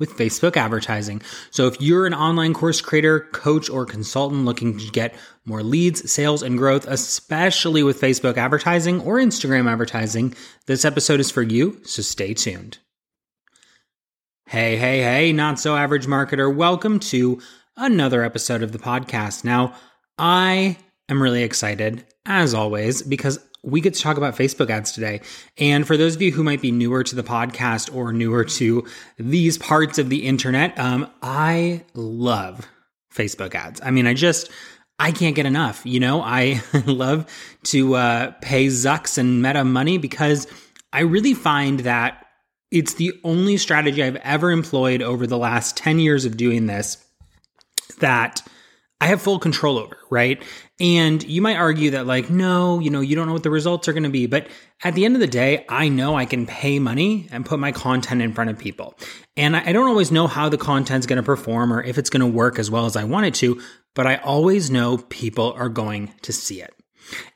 with Facebook advertising. So if you're an online course creator, coach, or consultant looking to get more leads, sales, and growth, especially with Facebook advertising or Instagram advertising, this episode is for you. So stay tuned. Hey, hey, hey, not so average marketer. Welcome to another episode of the podcast. Now, I am really excited, as always, because we get to talk about Facebook ads today. And for those of you who might be newer to the podcast or newer to these parts of the internet, um, I love Facebook ads. I mean, I just, I can't get enough. You know, I love to uh, pay Zucks and Meta money because I really find that it's the only strategy I've ever employed over the last 10 years of doing this that I have full control over, right? And you might argue that, like, no, you know, you don't know what the results are going to be. But at the end of the day, I know I can pay money and put my content in front of people. And I don't always know how the content's going to perform or if it's going to work as well as I want it to, but I always know people are going to see it.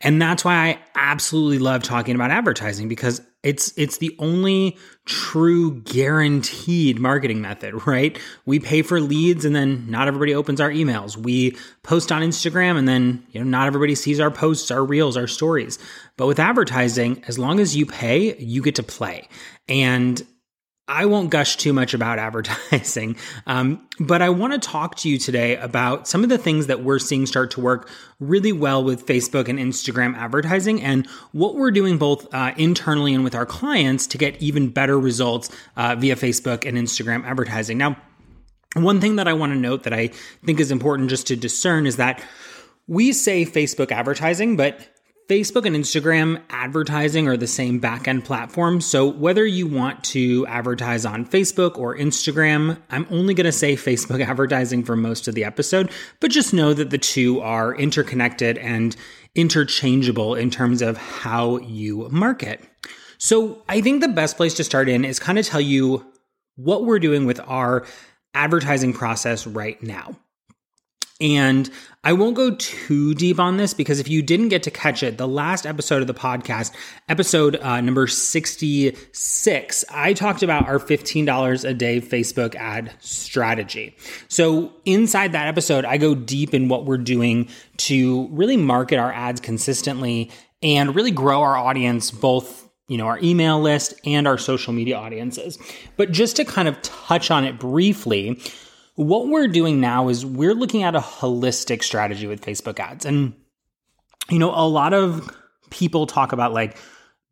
And that's why I absolutely love talking about advertising because it's it's the only true guaranteed marketing method, right? We pay for leads and then not everybody opens our emails. We post on Instagram and then, you know, not everybody sees our posts, our reels, our stories. But with advertising, as long as you pay, you get to play. And I won't gush too much about advertising, um, but I want to talk to you today about some of the things that we're seeing start to work really well with Facebook and Instagram advertising and what we're doing both uh, internally and with our clients to get even better results uh, via Facebook and Instagram advertising. Now, one thing that I want to note that I think is important just to discern is that we say Facebook advertising, but Facebook and Instagram advertising are the same backend platform. So whether you want to advertise on Facebook or Instagram, I'm only going to say Facebook advertising for most of the episode, but just know that the two are interconnected and interchangeable in terms of how you market. So I think the best place to start in is kind of tell you what we're doing with our advertising process right now. And I won't go too deep on this because if you didn't get to catch it, the last episode of the podcast, episode uh, number 66, I talked about our $15 a day Facebook ad strategy. So inside that episode, I go deep in what we're doing to really market our ads consistently and really grow our audience both you know, our email list and our social media audiences. But just to kind of touch on it briefly, what we're doing now is we're looking at a holistic strategy with Facebook ads. And, you know, a lot of people talk about like,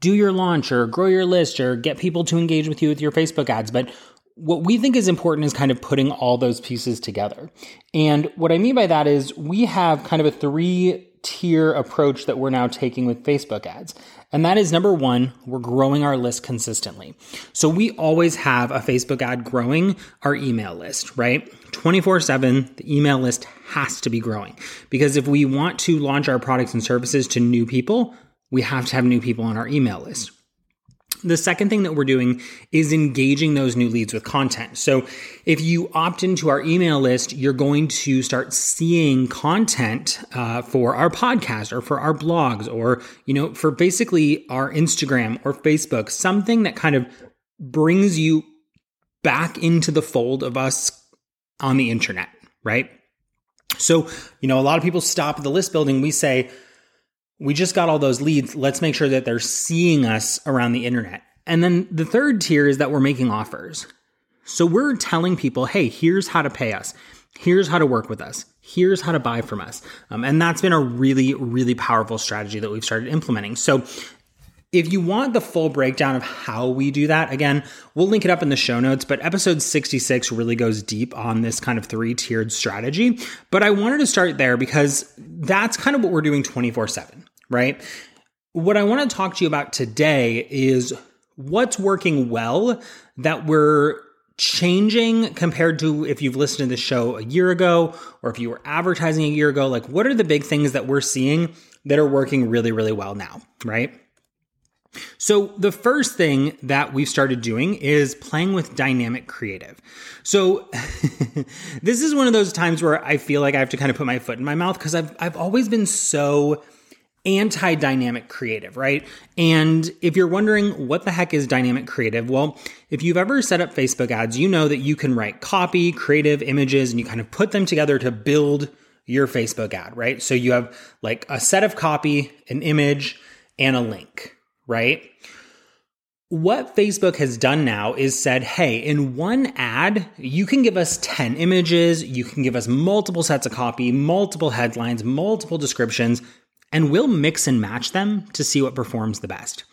do your launch or grow your list or get people to engage with you with your Facebook ads. But what we think is important is kind of putting all those pieces together. And what I mean by that is we have kind of a three tier approach that we're now taking with Facebook ads. And that is number one, we're growing our list consistently. So we always have a Facebook ad growing our email list, right? 24 7, the email list has to be growing because if we want to launch our products and services to new people, we have to have new people on our email list. The second thing that we're doing is engaging those new leads with content. So if you opt into our email list, you're going to start seeing content uh, for our podcast or for our blogs or, you know, for basically our Instagram or Facebook, something that kind of brings you back into the fold of us on the internet, right? So, you know, a lot of people stop at the list building. We say, we just got all those leads. Let's make sure that they're seeing us around the internet. And then the third tier is that we're making offers. So we're telling people, hey, here's how to pay us. Here's how to work with us. Here's how to buy from us. Um, and that's been a really, really powerful strategy that we've started implementing. So if you want the full breakdown of how we do that, again, we'll link it up in the show notes, but episode 66 really goes deep on this kind of three tiered strategy. But I wanted to start there because that's kind of what we're doing 24 7, right? What I want to talk to you about today is what's working well that we're changing compared to if you've listened to the show a year ago or if you were advertising a year ago. Like, what are the big things that we're seeing that are working really, really well now, right? So, the first thing that we've started doing is playing with dynamic creative. So, this is one of those times where I feel like I have to kind of put my foot in my mouth because I've, I've always been so anti dynamic creative, right? And if you're wondering what the heck is dynamic creative, well, if you've ever set up Facebook ads, you know that you can write copy, creative images, and you kind of put them together to build your Facebook ad, right? So you have like a set of copy, an image, and a link right? What Facebook has done now is said, hey, in one ad, you can give us 10 images, you can give us multiple sets of copy, multiple headlines, multiple descriptions, and we'll mix and match them to see what performs the best.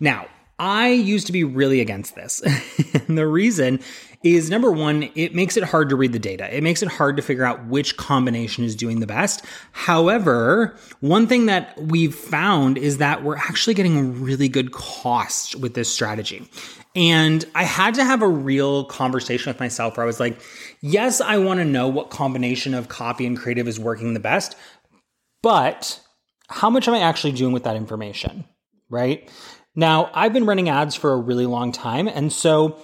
Now, I used to be really against this. and the reason is number one, it makes it hard to read the data. It makes it hard to figure out which combination is doing the best. However, one thing that we've found is that we're actually getting really good costs with this strategy. And I had to have a real conversation with myself where I was like, yes, I want to know what combination of copy and creative is working the best, but how much am I actually doing with that information? Right? Now, I've been running ads for a really long time. And so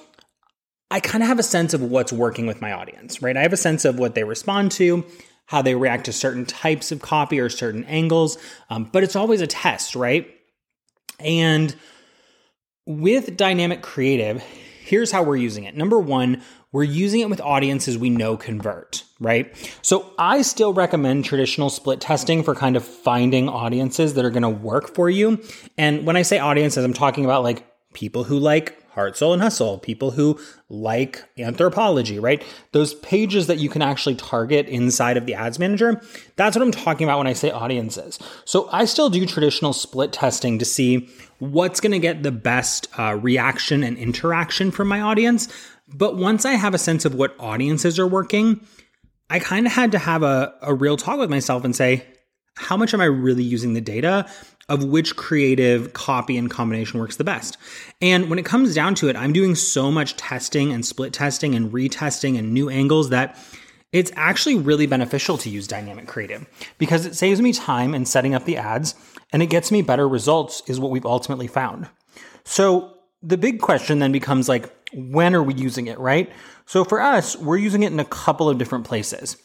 I kind of have a sense of what's working with my audience, right? I have a sense of what they respond to, how they react to certain types of copy or certain angles, um, but it's always a test, right? And with dynamic creative, here's how we're using it. Number one, we're using it with audiences we know convert, right? So I still recommend traditional split testing for kind of finding audiences that are going to work for you. And when I say audiences, I'm talking about like people who like Heart, Soul, and Hustle, people who like anthropology, right? Those pages that you can actually target inside of the ads manager. That's what I'm talking about when I say audiences. So I still do traditional split testing to see what's going to get the best uh, reaction and interaction from my audience. But once I have a sense of what audiences are working, I kind of had to have a, a real talk with myself and say, how much am I really using the data of which creative copy and combination works the best. And when it comes down to it, I'm doing so much testing and split testing and retesting and new angles that it's actually really beneficial to use dynamic creative because it saves me time in setting up the ads and it gets me better results, is what we've ultimately found. So the big question then becomes like, when are we using it, right? So for us, we're using it in a couple of different places.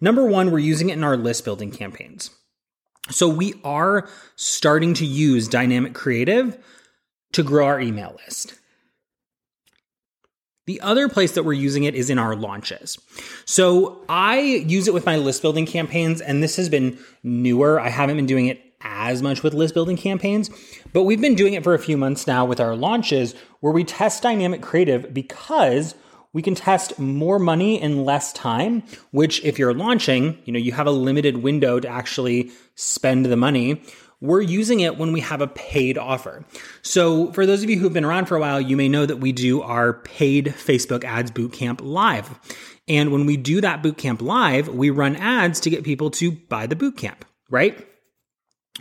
Number one, we're using it in our list building campaigns. So we are starting to use dynamic creative to grow our email list. The other place that we're using it is in our launches. So I use it with my list building campaigns, and this has been newer. I haven't been doing it as much with list building campaigns, but we've been doing it for a few months now with our launches where we test dynamic creative because we can test more money in less time, which if you're launching, you know, you have a limited window to actually spend the money. we're using it when we have a paid offer. So, for those of you who've been around for a while, you may know that we do our paid Facebook ads bootcamp live. And when we do that bootcamp live, we run ads to get people to buy the bootcamp, right?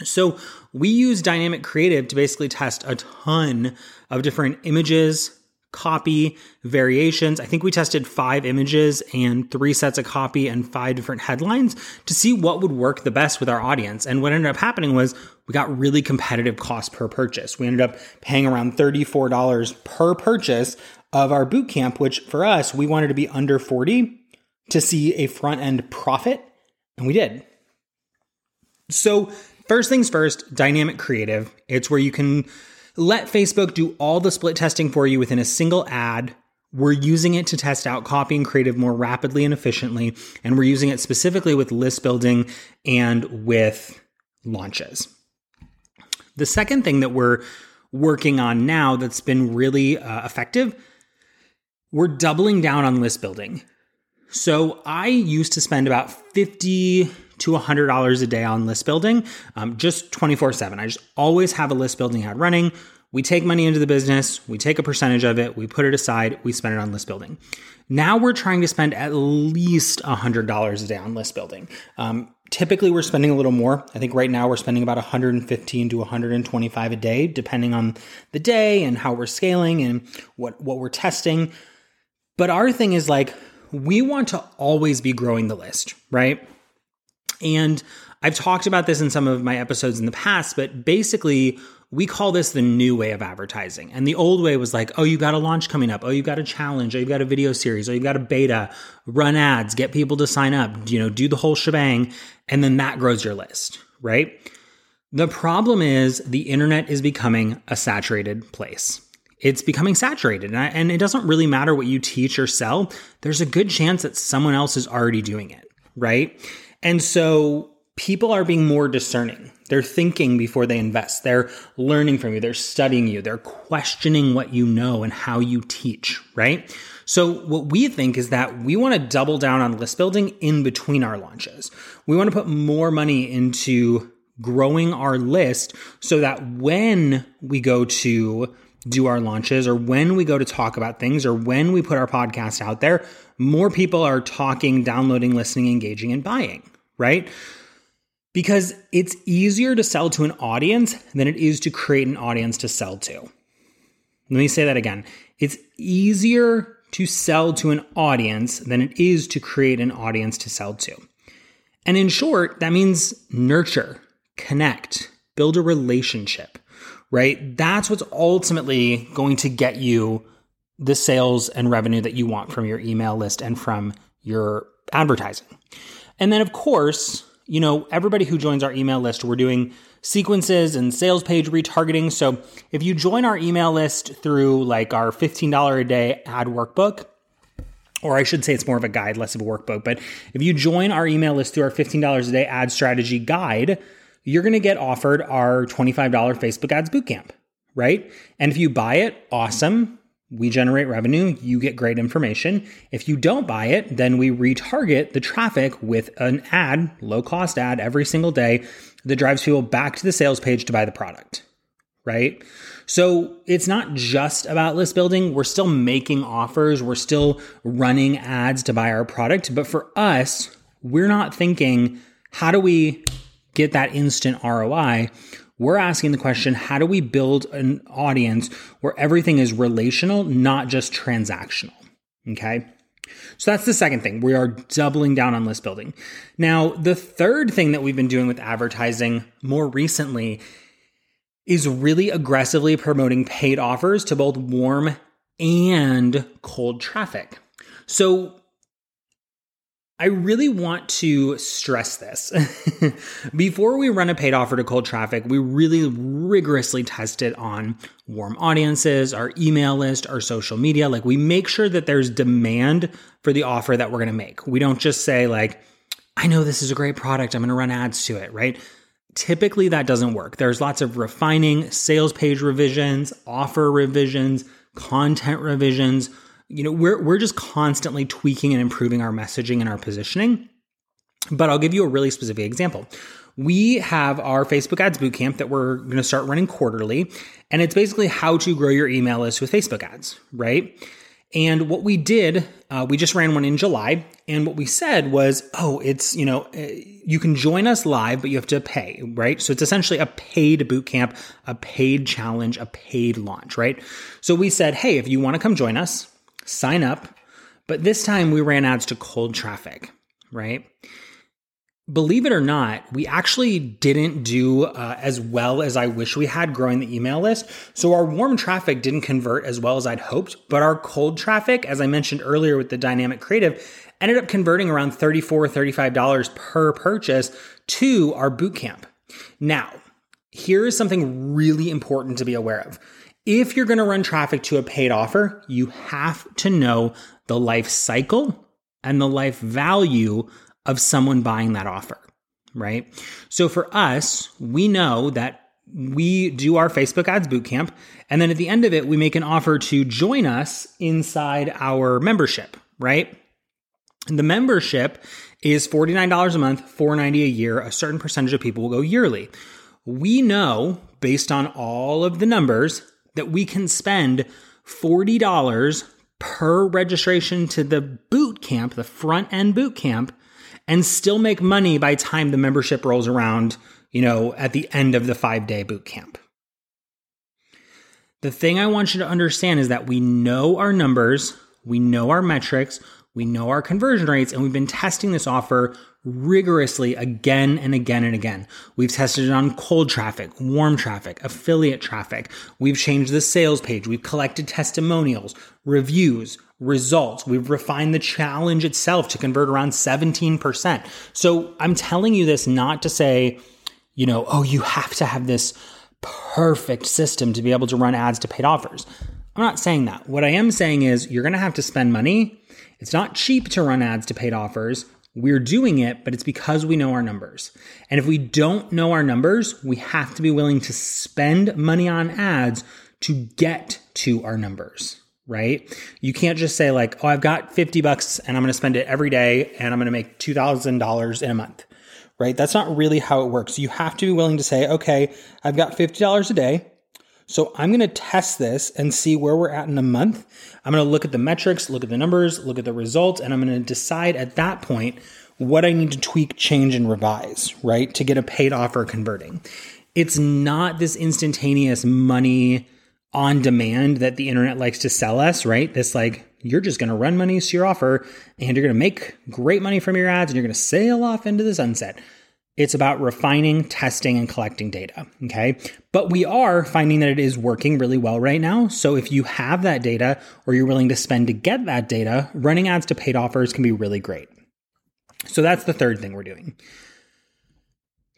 So, we use dynamic creative to basically test a ton of different images, copy, variations. I think we tested five images and three sets of copy and five different headlines to see what would work the best with our audience. And what ended up happening was we got really competitive cost per purchase. We ended up paying around $34 per purchase of our boot camp, which for us, we wanted to be under 40 to see a front end profit. And we did. So, first things first, dynamic creative. It's where you can let Facebook do all the split testing for you within a single ad. We're using it to test out copy and creative more rapidly and efficiently. And we're using it specifically with list building and with launches. The second thing that we're working on now that's been really uh, effective, we're doubling down on list building. So I used to spend about 50 to $100 a day on list building, um, just 24 7. I just always have a list building ad running. We take money into the business, we take a percentage of it, we put it aside, we spend it on list building. Now we're trying to spend at least $100 a day on list building. Um, typically, we're spending a little more. I think right now we're spending about 115 to 125 a day, depending on the day and how we're scaling and what, what we're testing. But our thing is like, we want to always be growing the list, right? And I've talked about this in some of my episodes in the past, but basically, we call this the new way of advertising. And the old way was like, oh, you got a launch coming up. Oh, you got a challenge. Oh, you got a video series. Oh, you got a beta. Run ads, get people to sign up, you know, do the whole shebang. And then that grows your list, right? The problem is the internet is becoming a saturated place. It's becoming saturated, and, I, and it doesn't really matter what you teach or sell. There's a good chance that someone else is already doing it, right? And so people are being more discerning. They're thinking before they invest. They're learning from you. They're studying you. They're questioning what you know and how you teach, right? So what we think is that we want to double down on list building in between our launches. We want to put more money into growing our list so that when we go to do our launches or when we go to talk about things or when we put our podcast out there, more people are talking, downloading, listening, engaging, and buying right? Because it's easier to sell to an audience than it is to create an audience to sell to. Let me say that again. It's easier to sell to an audience than it is to create an audience to sell to. And in short, that means nurture, connect, build a relationship, right? That's what's ultimately going to get you the sales and revenue that you want from your email list and from your advertising. And then, of course, you know, everybody who joins our email list, we're doing sequences and sales page retargeting. So if you join our email list through like our $15 a day ad workbook, or I should say it's more of a guide, less of a workbook, but if you join our email list through our $15 a day ad strategy guide, you're going to get offered our $25 Facebook ads bootcamp, right? And if you buy it, awesome we generate revenue, you get great information. If you don't buy it, then we retarget the traffic with an ad, low cost ad every single day that drives people back to the sales page to buy the product, right? So it's not just about list building. We're still making offers, we're still running ads to buy our product. But for us, we're not thinking, how do we get that instant ROI? We're asking the question how do we build an audience where everything is relational, not just transactional? Okay. So that's the second thing. We are doubling down on list building. Now, the third thing that we've been doing with advertising more recently is really aggressively promoting paid offers to both warm and cold traffic. So I really want to stress this. Before we run a paid offer to cold traffic, we really rigorously test it on warm audiences, our email list, our social media. Like we make sure that there's demand for the offer that we're going to make. We don't just say like, I know this is a great product. I'm going to run ads to it, right? Typically that doesn't work. There's lots of refining, sales page revisions, offer revisions, content revisions, you know, we're we're just constantly tweaking and improving our messaging and our positioning. But I'll give you a really specific example. we have our Facebook ads bootcamp that we're going to start running quarterly. And it's basically how to grow your email list with Facebook ads, right? And what we did, uh, we just ran one in July. And what we said was, oh, it's, you know, uh, you can join us live, but you have to pay, right? So it's essentially a paid boot camp, a paid challenge, a paid launch, right? So we said, hey, if you want to come join us, sign up. But this time we ran ads to cold traffic, right? believe it or not, we actually didn't do uh, as well as I wish we had growing the email list. So our warm traffic didn't convert as well as I'd hoped, but our cold traffic, as I mentioned earlier with the dynamic creative, ended up converting around $34, $35 per purchase to our bootcamp. Now, here is something really important to be aware of. If you're going to run traffic to a paid offer, you have to know the life cycle and the life value of someone buying that offer, right? So for us, we know that we do our Facebook ads bootcamp. And then at the end of it, we make an offer to join us inside our membership, right? The membership is $49 a month, 490 a year. A certain percentage of people will go yearly. We know based on all of the numbers that we can spend $40 per registration to the boot camp, the front end boot camp, and still make money by time the membership rolls around, you know, at the end of the five day boot camp. The thing I want you to understand is that we know our numbers, we know our metrics, we know our conversion rates, and we've been testing this offer rigorously again and again and again. We've tested it on cold traffic, warm traffic, affiliate traffic. We've changed the sales page. We've collected testimonials, reviews, results. We've refined the challenge itself to convert around 17%. So I'm telling you this not to say, you know, oh, you have to have this perfect system to be able to run ads to paid offers. I'm not saying that. What I am saying is you're going to have to spend money. It's not cheap to run ads to paid offers. We're doing it, but it's because we know our numbers. And if we don't know our numbers, we have to be willing to spend money on ads to get to our numbers right? You can't just say like, "Oh, I've got 50 bucks and I'm going to spend it every day and I'm going to make $2,000 in a month." Right? That's not really how it works. You have to be willing to say, "Okay, I've got $50 a day. So I'm going to test this and see where we're at in a month. I'm going to look at the metrics, look at the numbers, look at the results, and I'm going to decide at that point what I need to tweak, change, and revise, right? To get a paid offer converting. It's not this instantaneous money on demand that the internet likes to sell us, right? This like, you're just going to run money to your offer and you're going to make great money from your ads and you're going to sail off into the sunset. It's about refining, testing, and collecting data. Okay. But we are finding that it is working really well right now. So if you have that data or you're willing to spend to get that data, running ads to paid offers can be really great. So that's the third thing we're doing.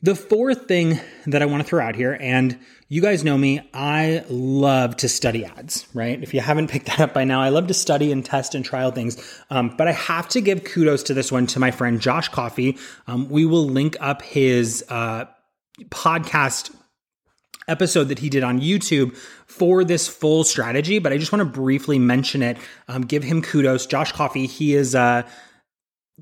The fourth thing that I want to throw out here, and you guys know me, I love to study ads, right? If you haven't picked that up by now, I love to study and test and trial things. Um, but I have to give kudos to this one to my friend Josh Coffy. Um, we will link up his uh, podcast episode that he did on YouTube for this full strategy, but I just want to briefly mention it. Um, give him kudos. Josh Coffy, he is uh,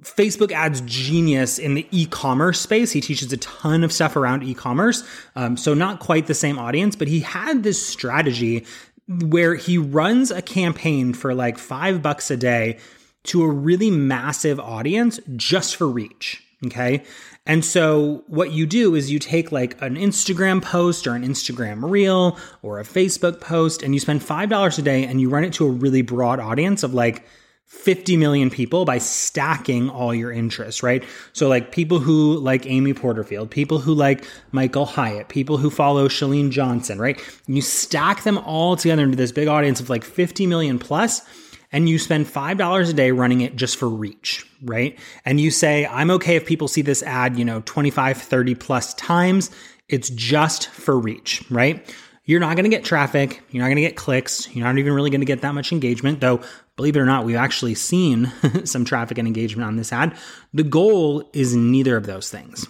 Facebook ads genius in the e-commerce space. He teaches a ton of stuff around e-commerce. Um, so not quite the same audience, but he had this strategy where he runs a campaign for like five bucks a day to a really massive audience just for reach. Okay. And so what you do is you take like an Instagram post or an Instagram reel or a Facebook post and you spend $5 a day and you run it to a really broad audience of like 50 million people by stacking all your interests, right? So, like people who like Amy Porterfield, people who like Michael Hyatt, people who follow Chalene Johnson, right? You stack them all together into this big audience of like 50 million plus, and you spend $5 a day running it just for reach, right? And you say, I'm okay if people see this ad, you know, 25, 30 plus times. It's just for reach, right? You're not going to get traffic. You're not going to get clicks. You're not even really going to get that much engagement, though Believe it or not, we've actually seen some traffic and engagement on this ad. The goal is neither of those things.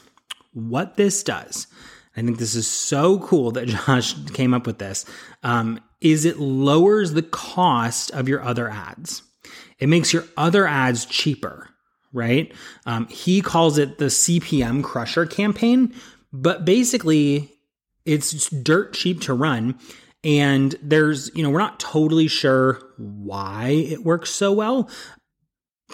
What this does, I think this is so cool that Josh came up with this, um, is it lowers the cost of your other ads. It makes your other ads cheaper, right? Um, he calls it the CPM crusher campaign but basically, it's dirt cheap to run. And there's, you know, we're not totally sure why it works so well,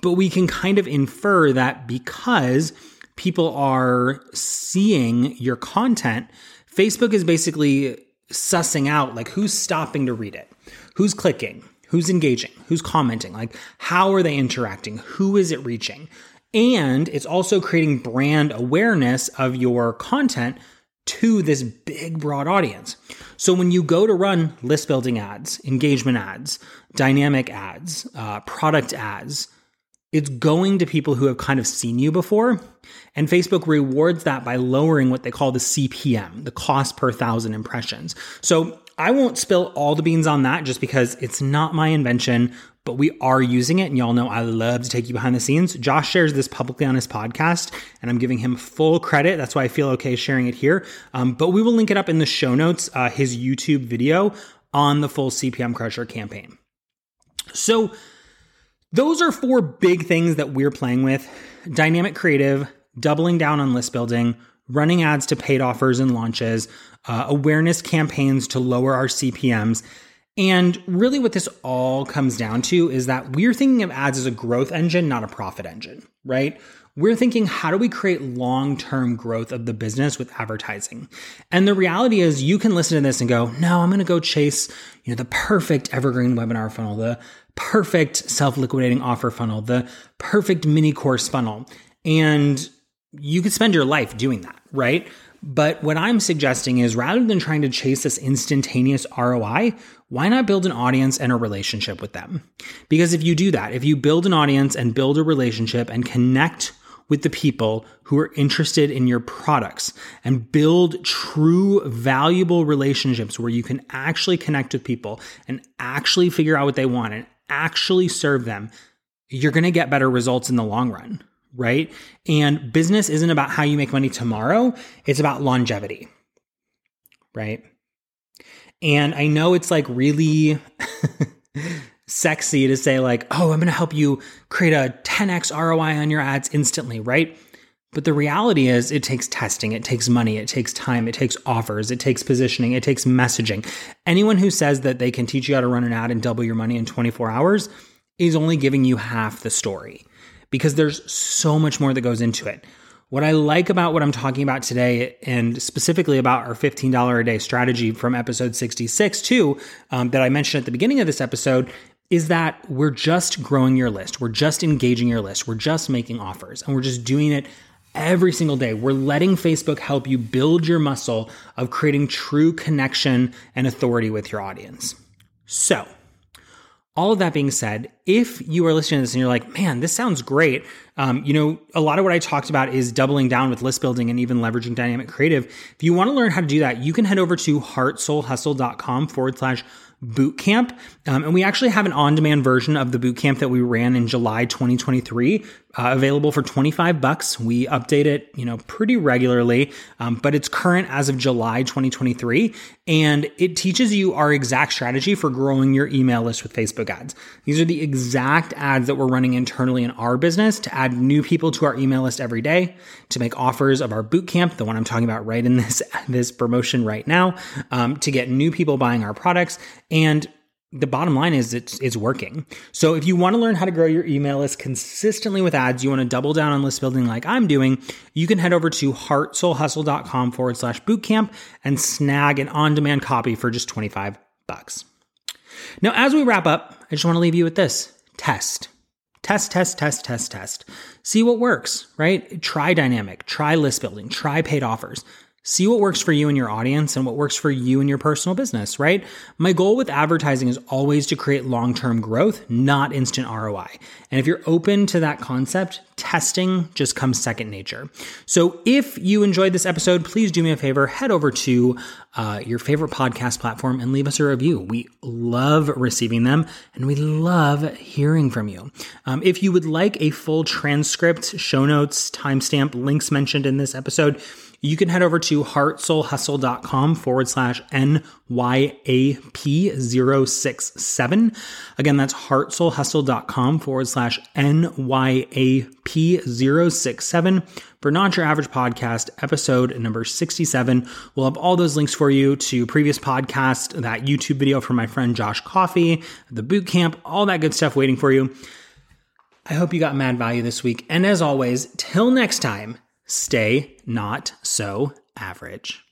but we can kind of infer that because people are seeing your content, Facebook is basically sussing out like who's stopping to read it, who's clicking, who's engaging, who's commenting, like how are they interacting, who is it reaching. And it's also creating brand awareness of your content to this big, broad audience. So when you go to run list building ads, engagement ads, dynamic ads, uh, product ads, it's going to people who have kind of seen you before. And Facebook rewards that by lowering what they call the CPM, the cost per thousand impressions. So I won't spill all the beans on that just because it's not my invention, but we are using it. And y'all know I love to take you behind the scenes. Josh shares this publicly on his podcast, and I'm giving him full credit. That's why I feel okay sharing it here. Um, but we will link it up in the show notes, uh, his YouTube video on the full CPM Crusher campaign. So, those are four big things that we're playing with dynamic creative, doubling down on list building, running ads to paid offers and launches, uh, awareness campaigns to lower our CPMs. And really, what this all comes down to is that we're thinking of ads as a growth engine, not a profit engine, right? We're thinking, how do we create long term growth of the business with advertising? And the reality is, you can listen to this and go, no, I'm going to go chase, you know, the perfect evergreen webinar funnel, the perfect self liquidating offer funnel, the perfect mini course funnel. And you could spend your life doing that, right? But what I'm suggesting is rather than trying to chase this instantaneous ROI, why not build an audience and a relationship with them? Because if you do that, if you build an audience and build a relationship and connect with the people who are interested in your products and build true valuable relationships where you can actually connect with people and actually figure out what they want and actually serve them, you're going to get better results in the long run, right? And business isn't about how you make money tomorrow, it's about longevity, right? And I know it's like really sexy to say like, "Oh, I'm going to help you create a 10x ROI on your ads instantly," right? But the reality is it takes testing, it takes money, it takes time, it takes offers, it takes positioning, it takes messaging. Anyone who says that they can teach you how to run an ad and double your money in 24 hours is only giving you half the story because there's so much more that goes into it. What I like about what I'm talking about today, and specifically about our $15 a day strategy from episode 66 too, um, that I mentioned at the beginning of this episode, is that we're just growing your list. We're just engaging your list. We're just making offers and we're just doing it every single day. We're letting Facebook help you build your muscle of creating true connection and authority with your audience. So, all of that being said, if you are listening to this and you're like, man, this sounds great, um, you know, a lot of what I talked about is doubling down with list building and even leveraging dynamic creative. If you want to learn how to do that, you can head over to heartsoulhustle.com forward slash boot camp. Um, and we actually have an on demand version of the boot camp that we ran in July 2023 uh, available for 25 bucks. We update it, you know, pretty regularly, um, but it's current as of July 2023. And it teaches you our exact strategy for growing your email list with Facebook ads. These are the exact ads that we're running internally in our business to add new people to our email list every day, to make offers of our boot camp, the one I'm talking about right in this, this promotion right now, um, to get new people buying our products and the bottom line is it's it's working. So if you want to learn how to grow your email list consistently with ads, you want to double down on list building like I'm doing, you can head over to heartsoulhustle.com forward slash bootcamp and snag an on-demand copy for just 25 bucks. Now, as we wrap up, I just want to leave you with this test. Test, test, test, test, test. See what works, right? Try dynamic, try list building, try paid offers. See what works for you and your audience and what works for you and your personal business, right? My goal with advertising is always to create long term growth, not instant ROI. And if you're open to that concept, testing just comes second nature. So if you enjoyed this episode, please do me a favor, head over to uh, your favorite podcast platform and leave us a review. We love receiving them and we love hearing from you. Um, if you would like a full transcript, show notes, timestamp, links mentioned in this episode, you can head over to heartsoulhustle.com forward slash NYAP067. Again, that's heartsoulhustle.com forward slash NYAP067 for Not Your Average Podcast, episode number 67. We'll have all those links for you to previous podcast, that YouTube video from my friend Josh Coffy, the boot camp, all that good stuff waiting for you. I hope you got mad value this week. And as always, till next time, stay not so average.